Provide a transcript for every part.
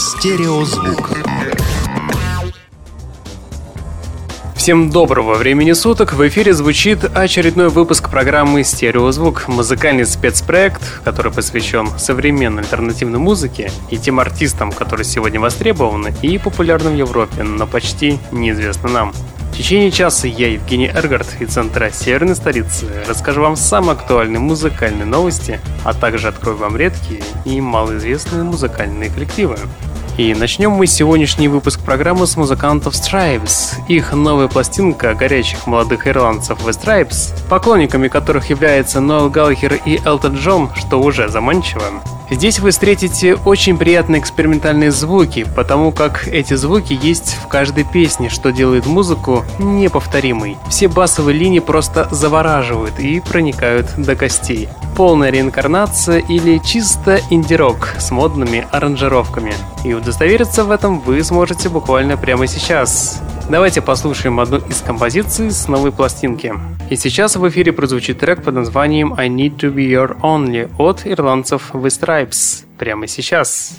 Стереозвук. Всем доброго времени суток! В эфире звучит очередной выпуск программы «Стереозвук» — музыкальный спецпроект, который посвящен современной альтернативной музыке и тем артистам, которые сегодня востребованы и популярны в Европе, но почти неизвестны нам. Течение часа я, Евгений Эргард, из центра Северной столицы, расскажу вам самые актуальные музыкальные новости, а также открою вам редкие и малоизвестные музыкальные коллективы. И начнем мы сегодняшний выпуск программы с музыкантов Stripes. Их новая пластинка горячих молодых ирландцев The Stripes, поклонниками которых являются Ноэл Галлахер и Элтон Джон, что уже заманчиво. Здесь вы встретите очень приятные экспериментальные звуки, потому как эти звуки есть в каждой песне, что делает музыку неповторимой. Все басовые линии просто завораживают и проникают до костей. Полная реинкарнация или чисто инди-рок с модными аранжировками. И удостовериться в этом вы сможете буквально прямо сейчас. Давайте послушаем одну из композиций с новой пластинки. И сейчас в эфире прозвучит трек под названием I Need to Be Your Only от ирландцев The Stripes. Прямо сейчас.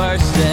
first day.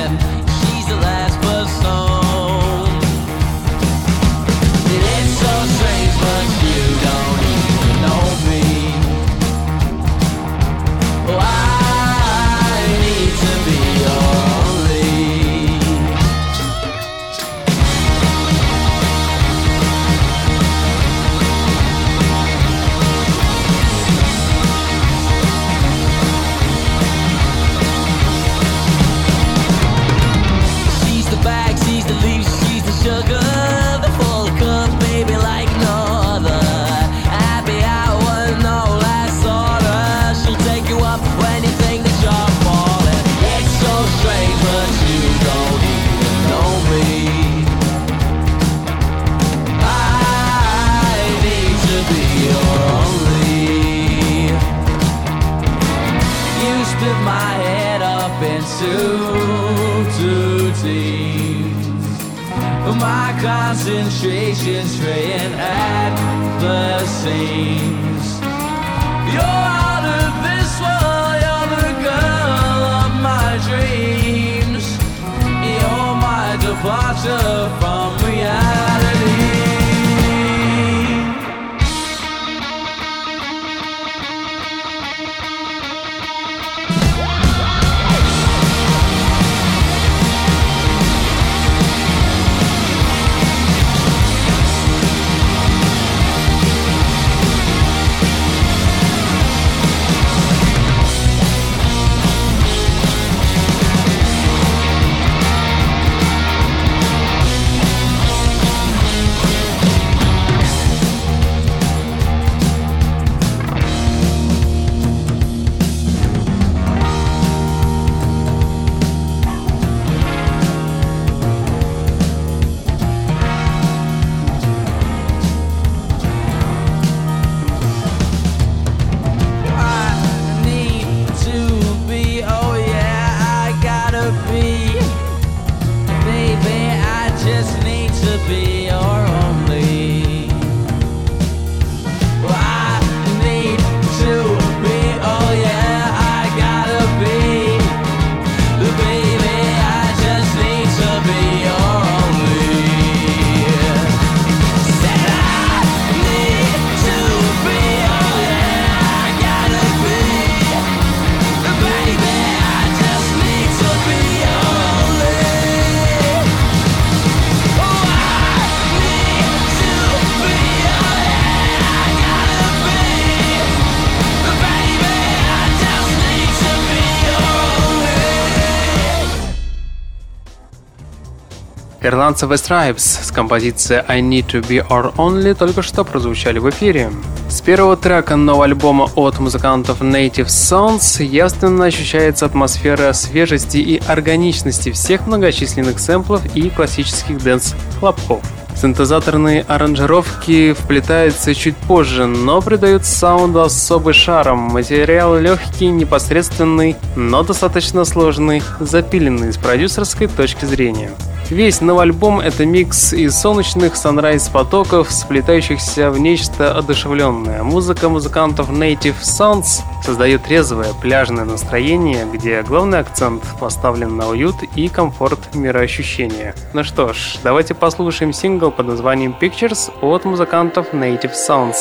Ирландцы Stripes с композицией I Need To Be Our Only только что прозвучали в эфире. С первого трека нового альбома от музыкантов Native Sounds явственно ощущается атмосфера свежести и органичности всех многочисленных сэмплов и классических дэнс-хлопков. Синтезаторные аранжировки вплетаются чуть позже, но придают саунду особый шарм. Материал легкий, непосредственный, но достаточно сложный, запиленный с продюсерской точки зрения. Весь новый альбом — это микс из солнечных санрайз-потоков, сплетающихся в нечто одушевленное. Музыка музыкантов Native Sounds создает трезвое пляжное настроение, где главный акцент поставлен на уют и комфорт мироощущения. Ну что ж, давайте послушаем сингл под названием Pictures от музыкантов Native Sounds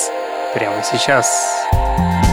прямо сейчас. Сейчас.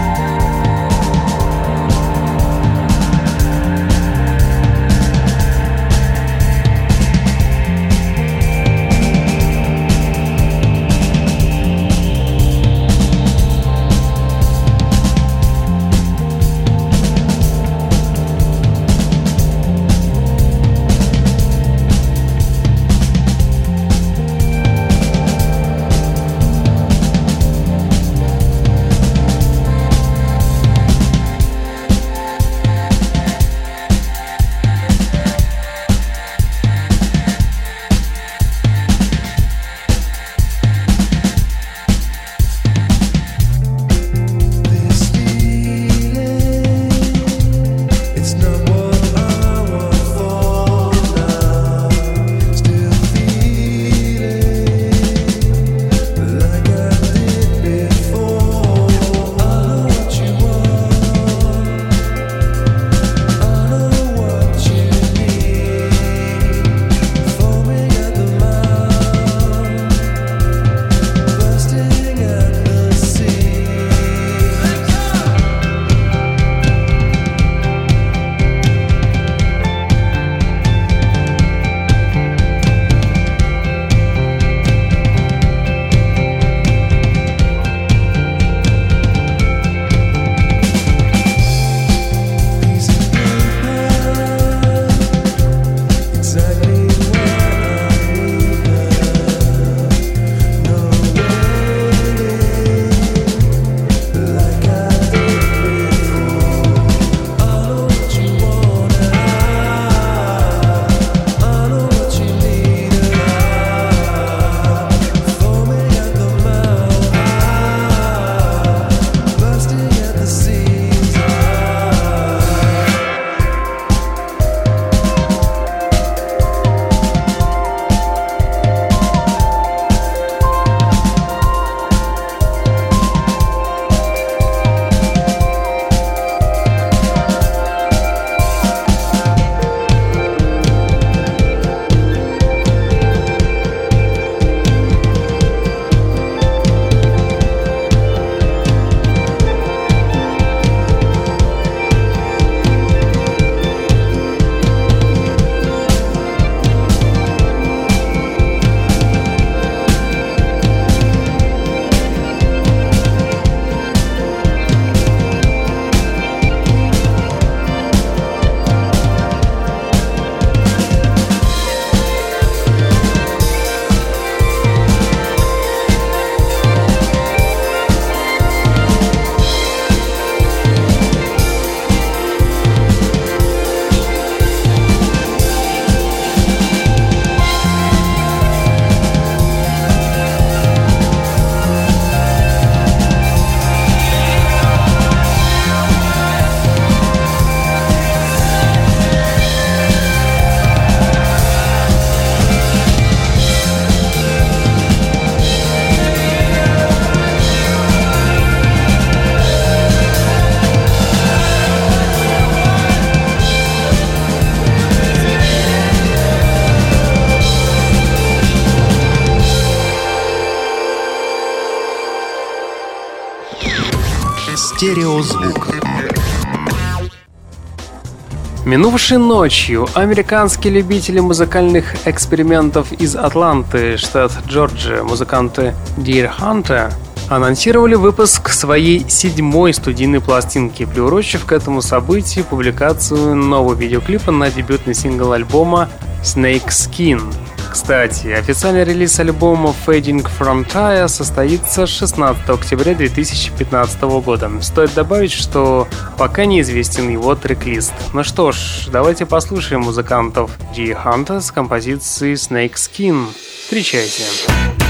Минувшей ночью американские любители музыкальных экспериментов из Атланты, штат Джорджия, музыканты Deer Hunter, анонсировали выпуск своей седьмой студийной пластинки, приурочив к этому событию публикацию нового видеоклипа на дебютный сингл альбома Snake Skin – Кстати, официальный релиз альбома Fading Frontier состоится 16 октября 2015 года. Стоит добавить, что пока неизвестен его трек-лист. Ну что ж, давайте послушаем музыкантов G Hunter с композицией Snake Skin. Встречайте!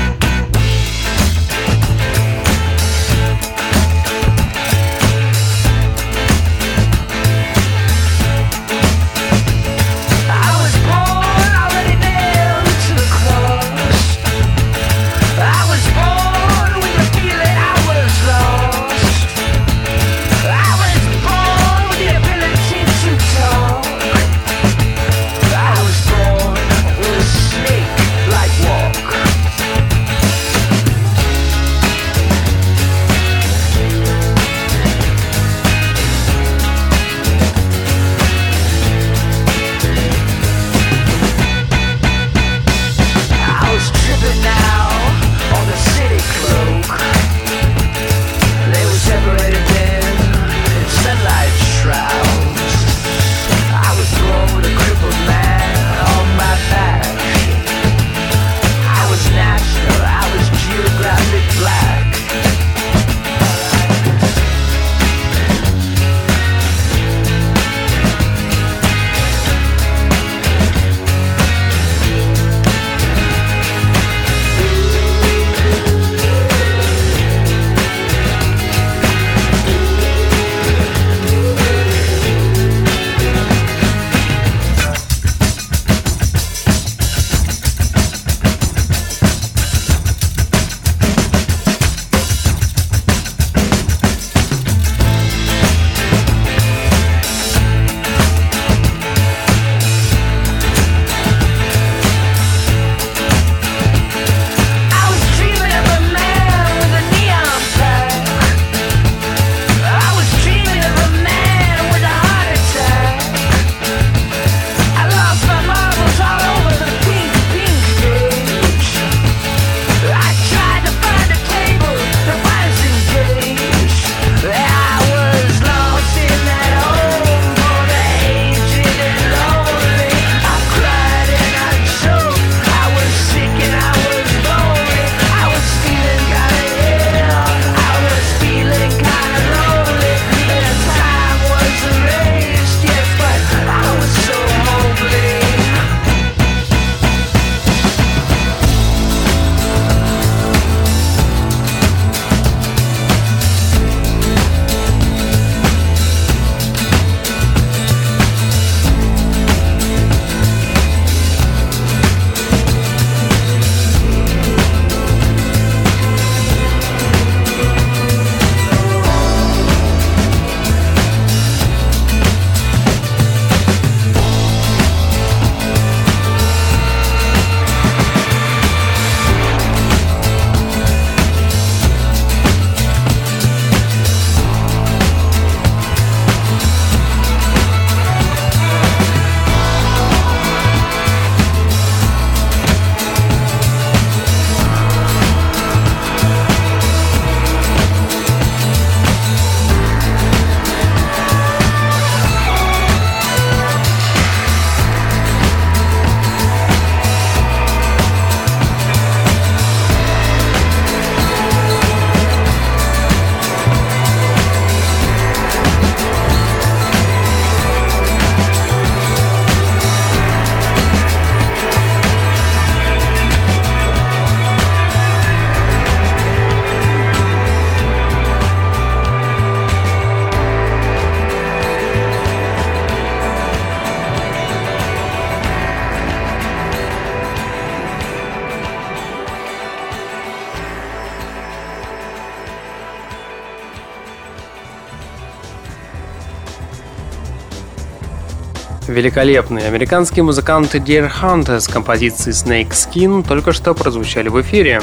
Великолепные американские музыканты Deer Hunter с композицией Snake Skin только что прозвучали в эфире.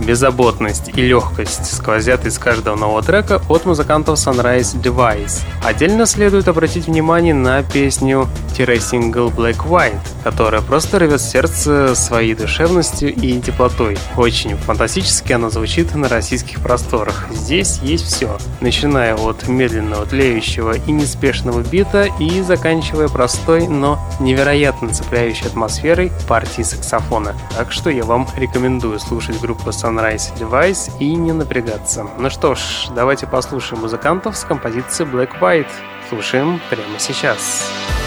Беззаботность и легкость сквозят из каждого нового трека от музыкантов Sunrise Device. Отдельно следует обратить внимание на песню «Single Black White», которая просто рвет сердце своей душевностью и теплотой. Очень фантастически она звучит на российских просторах. Здесь есть все, начиная от медленного, тлеющего и неспешного бита и заканчивая простой, но невероятно цепляющей атмосферой партии саксофона. Так что я вам рекомендую слушать группу Sunrise Device и не напрягаться. Ну что ж, давайте послушаем музыкантов с композицией Black White. Слушаем прямо сейчас. Сейчас.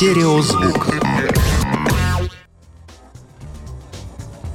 Стереозвук.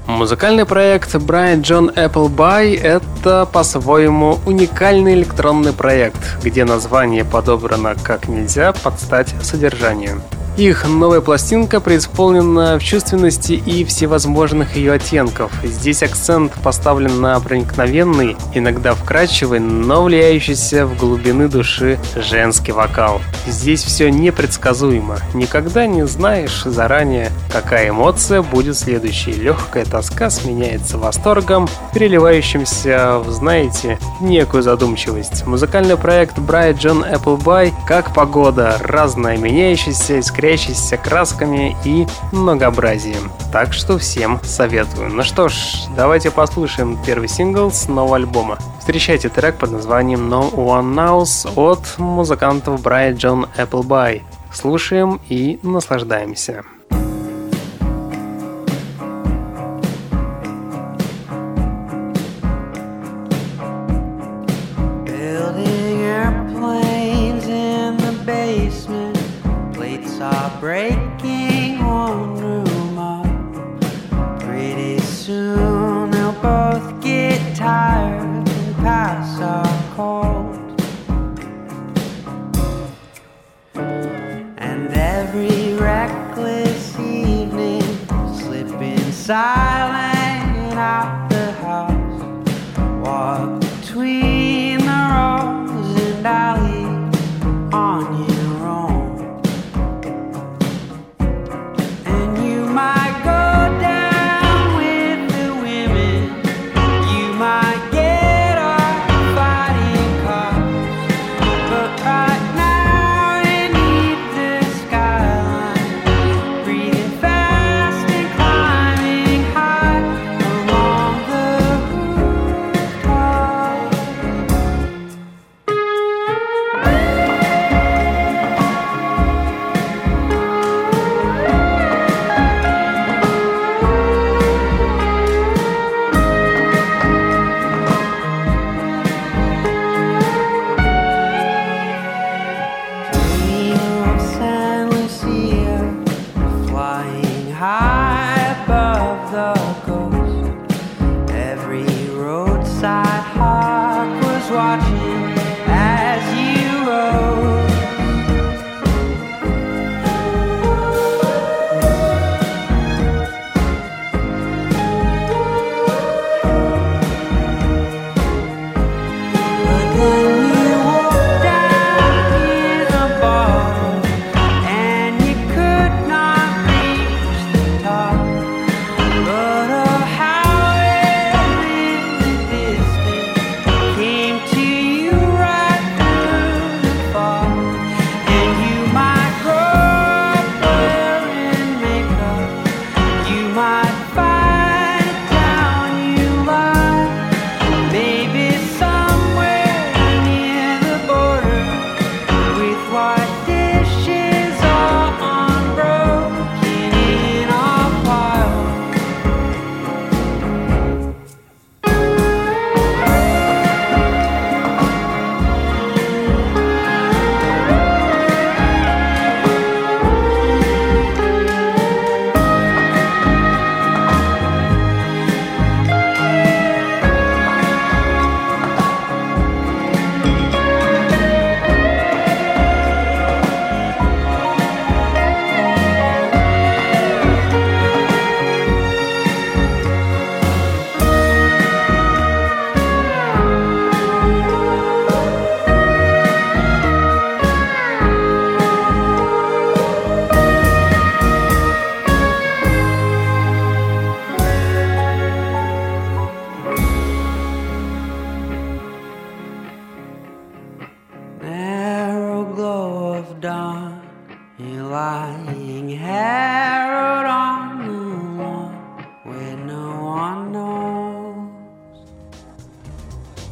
Музыкальный проект Brian John Appleby — это по-своему уникальный электронный проект, где название подобрано как нельзя под стать содержанию. Их новая пластинка преисполнена в чувственности и всевозможных ее оттенков. Здесь акцент поставлен на проникновенный, иногда вкрадчивый, но влияющийся в глубины души женский вокал. Здесь все непредсказуемо. Никогда не знаешь заранее, какая эмоция будет следующей. Легкая тоска сменяется восторгом, переливающимся в, знаете, некую задумчивость. Музыкальный проект Bright John Appleby как погода, разная, меняющаяся, искрящаяся красками и многообразием. Так что всем советую. Ну что ж, давайте послушаем первый сингл с нового альбома. Встречайте трек под названием No One Knows от музыкантов Bright John Appleby. Слушаем и наслаждаемся.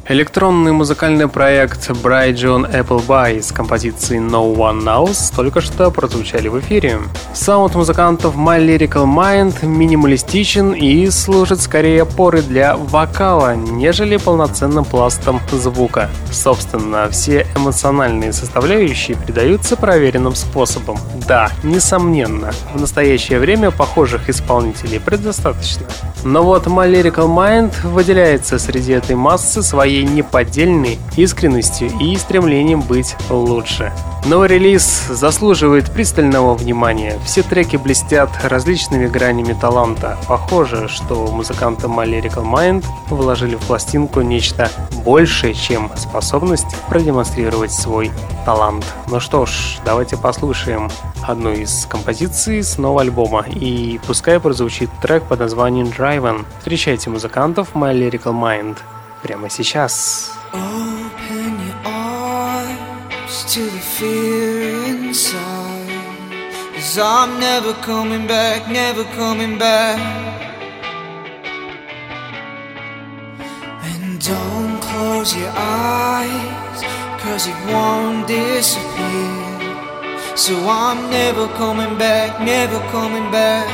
Электронный музыкальный проект Bright John Appleby с композицией No One Knows только что прозвучали в эфире. Саунд музыкантов My Lyrical Mind минималистичен и служит скорее опорой для вокала, нежели полноценным пластом звука. Собственно, все эмоциональные составляющие придаются проверенным способом. Да, несомненно, в настоящее время похожих исполнителей предостаточно. Но вот My Lyrical Mind выделяется среди этой массы своей неподдельной искренностью и стремлением быть лучше. Новый релиз заслуживает пристального внимания. Все треки блестят различными гранями таланта. Похоже, что музыканты My Lyrical Mind вложили в пластинку нечто большее, чем способность продемонстрировать свой талант. Ну что ж, давайте послушаем одну из композиций с нового альбома. И пускай прозвучит трек под названием Driven. Встречайте музыкантов My Lyrical Mind прямо сейчас. Open your eyes to the fear inside. Cause I'm never coming back, never coming back. And don't close your eyes, cause it won't disappear. So I'm never coming back, never coming back.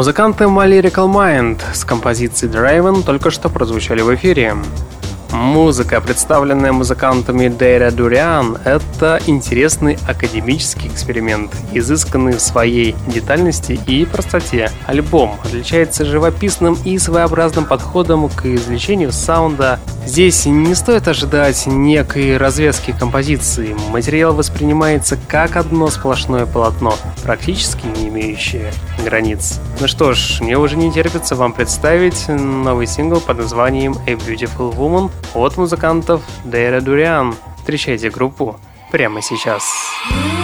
Музыканты My Lyrical Mind с композицией Driven только что прозвучали в эфире. Музыка, представленная музыкантами Дейра Дуриан, это интересный академический эксперимент, изысканный в своей детальности и простоте. Альбом отличается живописным и своеобразным подходом к извлечению саунда. Здесь не стоит ожидать некой развязки композиции. Материал воспринимается как одно сплошное полотно, практически не имеющее границ. Ну что ж, мне уже не терпится вам представить новый сингл под названием A Beautiful Woman от музыкантов Дейра Дуриан. Встречайте группу прямо сейчас. What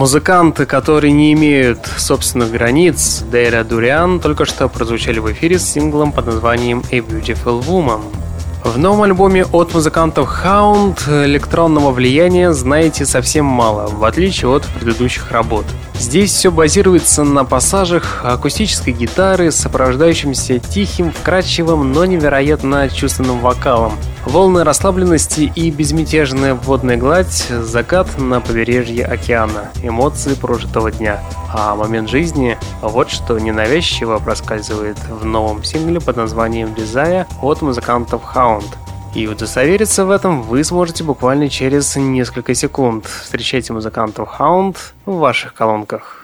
Музыканты, которые не имеют собственных границ, Дейра Дуриан только что прозвучали в эфире с синглом под названием A Beautiful Woman. В новом альбоме от музыкантов Hound электронного влияния знаете совсем мало, в отличие от предыдущих работ. Здесь все базируется на пассажах акустической гитары, сопровождающимся тихим, вкрадчивым, но невероятно чувственным вокалом. Волны расслабленности и безмятежная водная гладь, закат на побережье океана, эмоции прожитого дня. А момент жизни – вот что ненавязчиво проскальзывает в новом сингле под названием «Desire» от музыкантов Hound. И удостовериться в этом вы сможете буквально через несколько секунд. Встречайте музыкантов Hound в ваших колонках.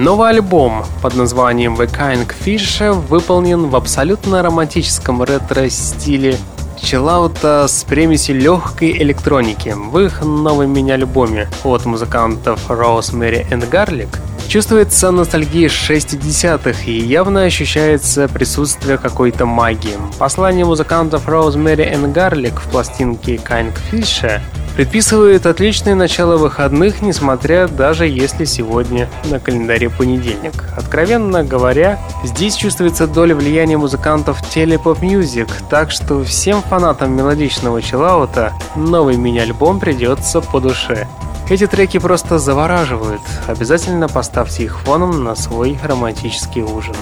Новый альбом под названием The Kind Fish выполнен в абсолютно романтическом ретро-стиле чиллаута с примесью легкой электроники. В их новом мини-альбоме от музыкантов Rosemary and Garlic чувствуется ностальгия 60-х и явно ощущается присутствие какой-то магии. Послание музыкантов Rosemary and Garlic в пластинке Kind Fish предписывает отличное начало выходных, несмотря даже если сегодня на календаре понедельник. Откровенно говоря, здесь чувствуется доля влияния музыкантов Telepop Music, так что всем фанатам мелодичного чиллаута новый мини-альбом придется по душе. Эти треки просто завораживают. Обязательно поставьте их фоном на свой романтический ужин.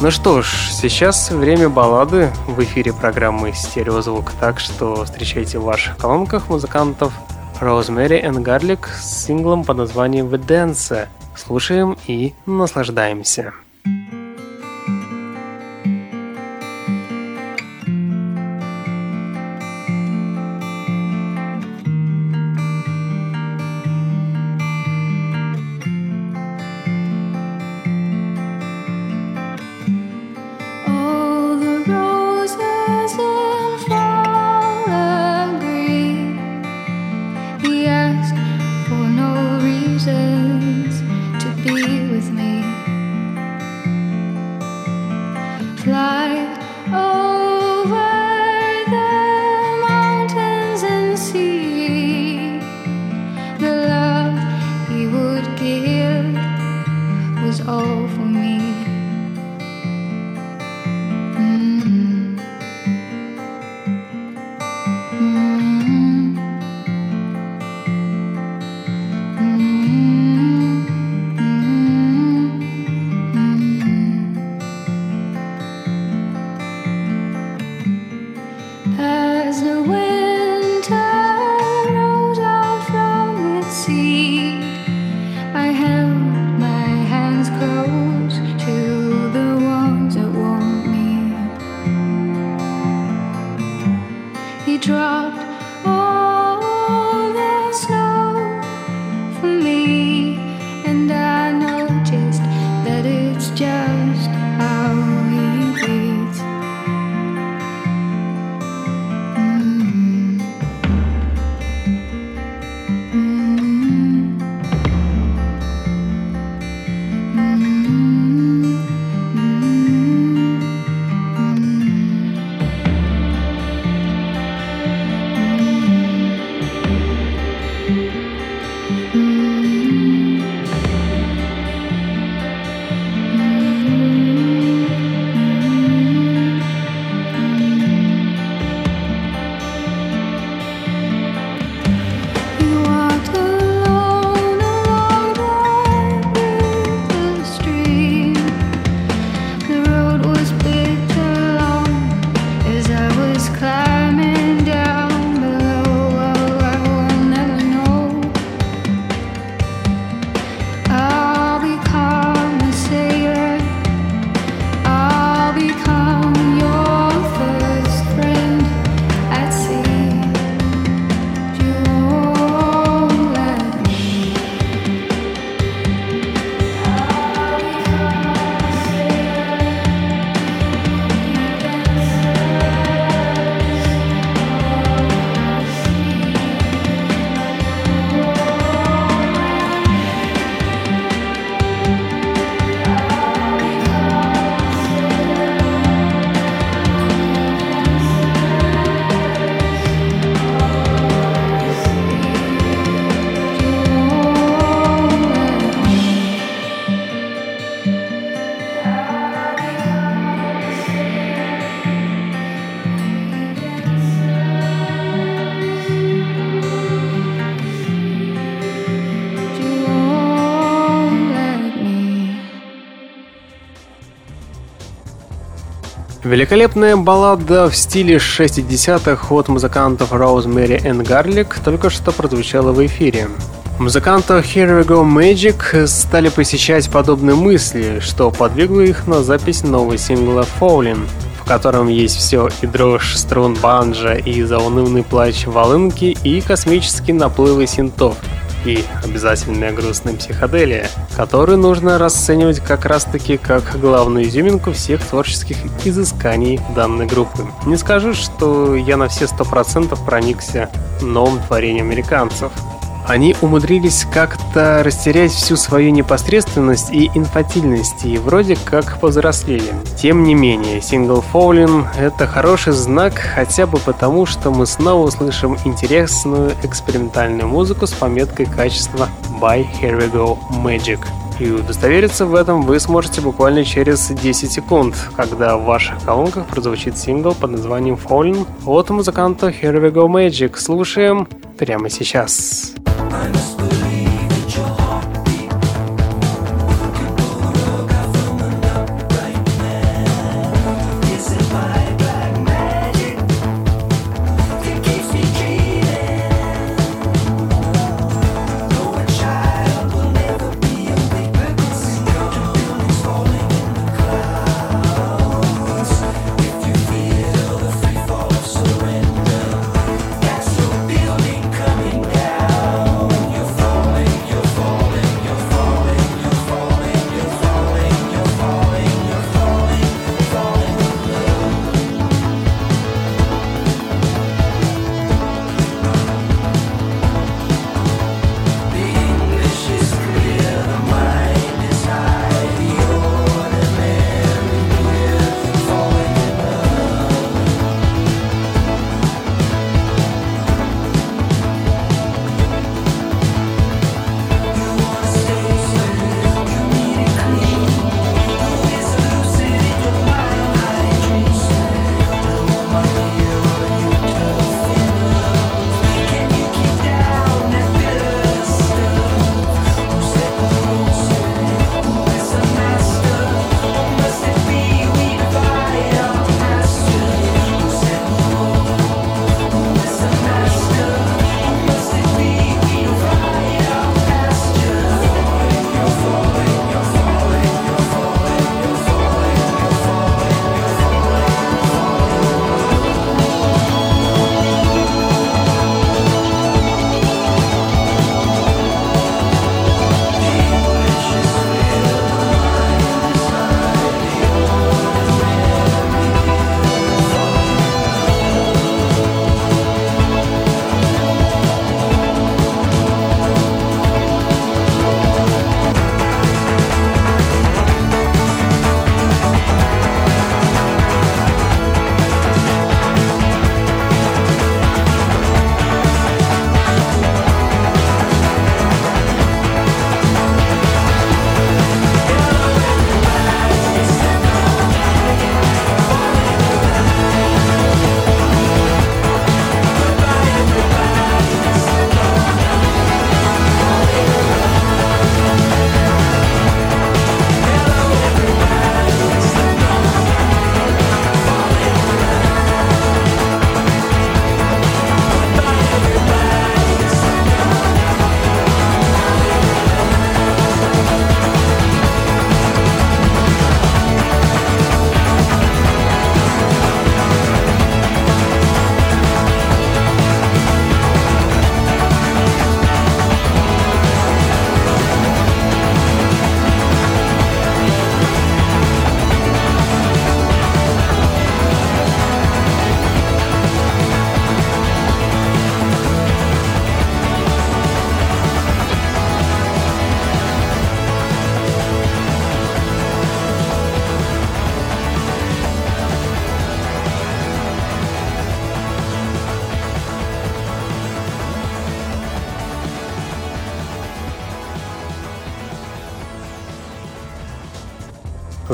Ну что ж, сейчас время баллады в эфире программы «Стереозвук», так что встречайте в ваших колонках музыкантов Rosemary and Garlic с синглом под названием «The Dance». Слушаем и наслаждаемся. Великолепная баллада в стиле 60-х от музыкантов Rosemary and Garlic только что прозвучала в эфире. Музыканты Here We Go Magic стали посещать подобные мысли, что подвигло их на запись нового сингла Falling, в котором есть все и дрожь струн банджа, и заунывный плач волынки, и космические наплывы синтов. И обязательная грустная психоделия, которую нужно расценивать как раз-таки как главную изюминку всех творческих изысканий данной группы. Не скажу, что я на все сто процентов проникся новым творением американцев, они умудрились как-то растерять всю свою непосредственность и инфантильность и вроде как повзрослели. Тем не менее, сингл Fallen — это хороший знак хотя бы потому, что мы снова услышим интересную экспериментальную музыку с пометкой качества By Here We Go Magic. И удостовериться в этом вы сможете буквально через 10 секунд, когда в ваших колонках прозвучит сингл под названием Fallen от музыканта Here We Go Magic. Слушаем прямо сейчас.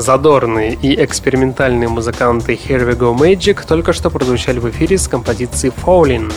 Задорные и экспериментальные музыканты Here We Go Magic только что прозвучали в эфире с композицией Falling.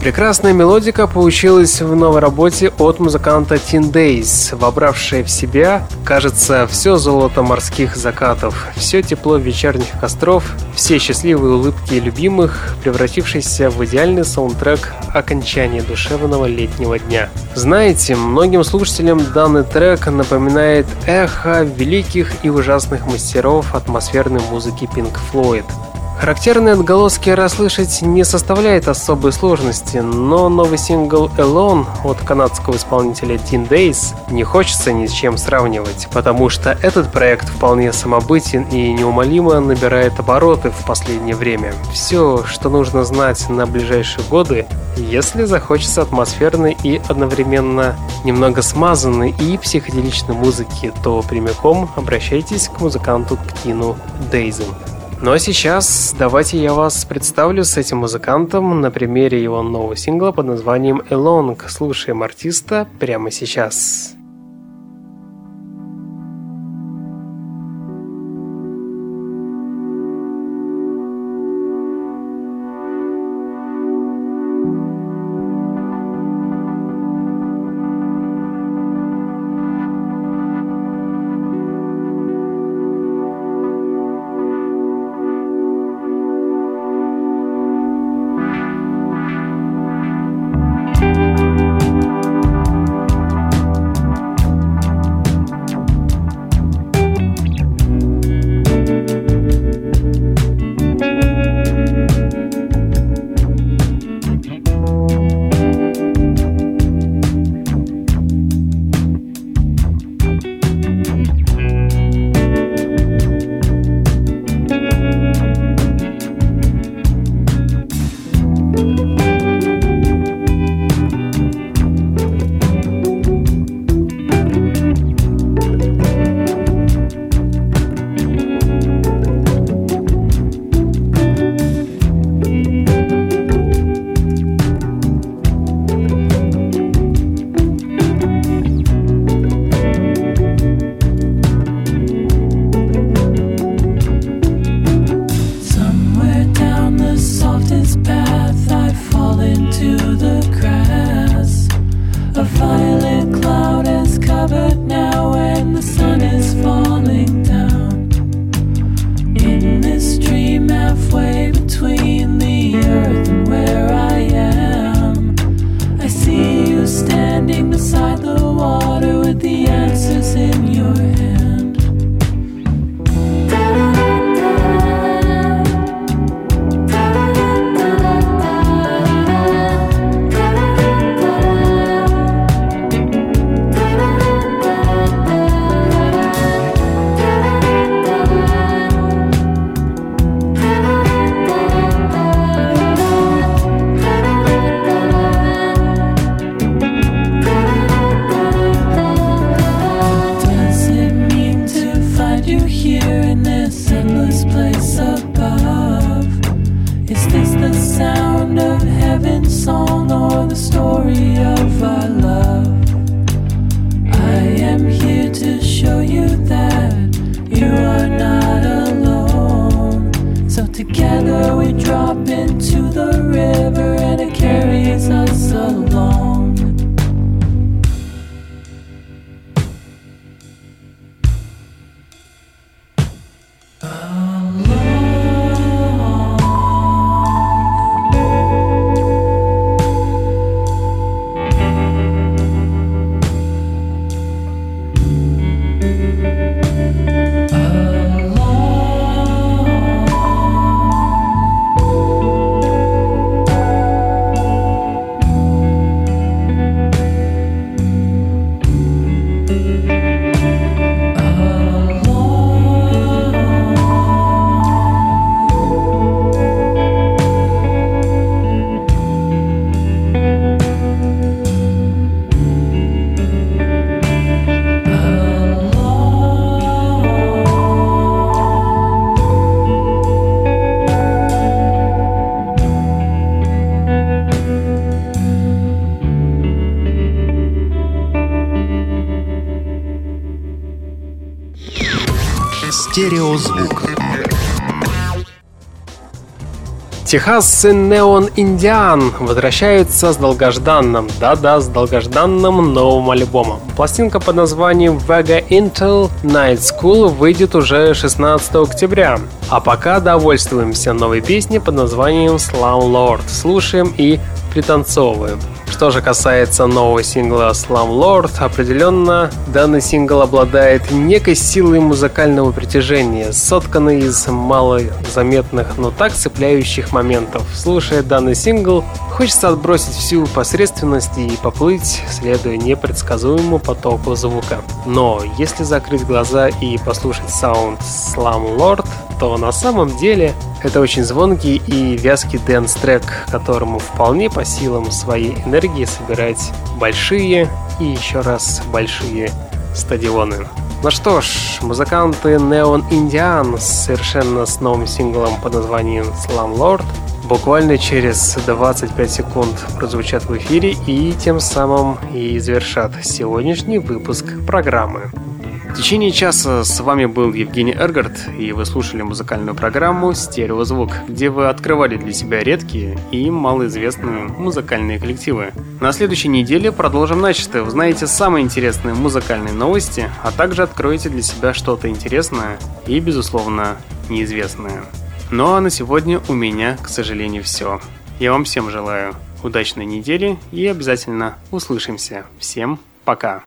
Прекрасная мелодика получилась в новой работе от музыканта Teen Days, вобравшая в себя, кажется, все золото морских закатов, все тепло вечерних костров, все счастливые улыбки любимых, превратившиеся в идеальный саундтрек окончания душевного летнего дня. Знаете, многим слушателям данный трек напоминает эхо великих и ужасных мастеров атмосферной музыки Pink Floyd – Характерные отголоски расслышать не составляет особой сложности, но новый сингл Alone от канадского исполнителя Teen Days не хочется ни с чем сравнивать, потому что этот проект вполне самобытен и неумолимо набирает обороты в последнее время. Все, что нужно знать на ближайшие годы, если захочется атмосферной и одновременно немного смазанной и психоделичной музыки, то прямиком обращайтесь к музыканту Ктину Дейзен. Ну а сейчас давайте я вас представлю с этим музыкантом на примере его нового сингла под названием Along. Слушаем артиста прямо сейчас. Somewhere Стереозвук. Техасцы Neon Indian возвращаются с долгожданным, да-да, с долгожданным новым альбомом. Пластинка под названием Vega Intel Night School выйдет уже 16 октября. А пока довольствуемся новой песней под названием Slum Lord. Слушаем и пританцовываем. Что же касается нового сингла Slum Lord, определенно данный сингл обладает некой силой музыкального притяжения, сотканной из малозаметных, но так цепляющих моментов. Слушая данный сингл, хочется отбросить всю посредственность и поплыть, следуя непредсказуемому потоку звука. Но если закрыть глаза и послушать саунд Slum Lord, то на самом деле это очень звонкий и вязкий dance-трек, которому вполне по силам своей энергии собирать большие и еще раз большие стадионы. Ну что ж, музыканты Neon Indian совершенно с новым синглом под названием Slum Lord буквально через 25 секунд прозвучат в эфире и тем самым и завершат сегодняшний выпуск программы. В течение часа с вами был Евгений Эргард, и вы слушали музыкальную программу «Стереозвук», где вы открывали для себя редкие и малоизвестные музыкальные коллективы. На следующей неделе продолжим начисто. Узнаете самые интересные музыкальные новости, а также откроете для себя что-то интересное и, безусловно, неизвестное. Ну а на сегодня у меня, к сожалению, все. Я вам всем желаю удачной недели и обязательно услышимся. Всем пока!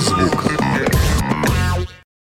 Стереозвук.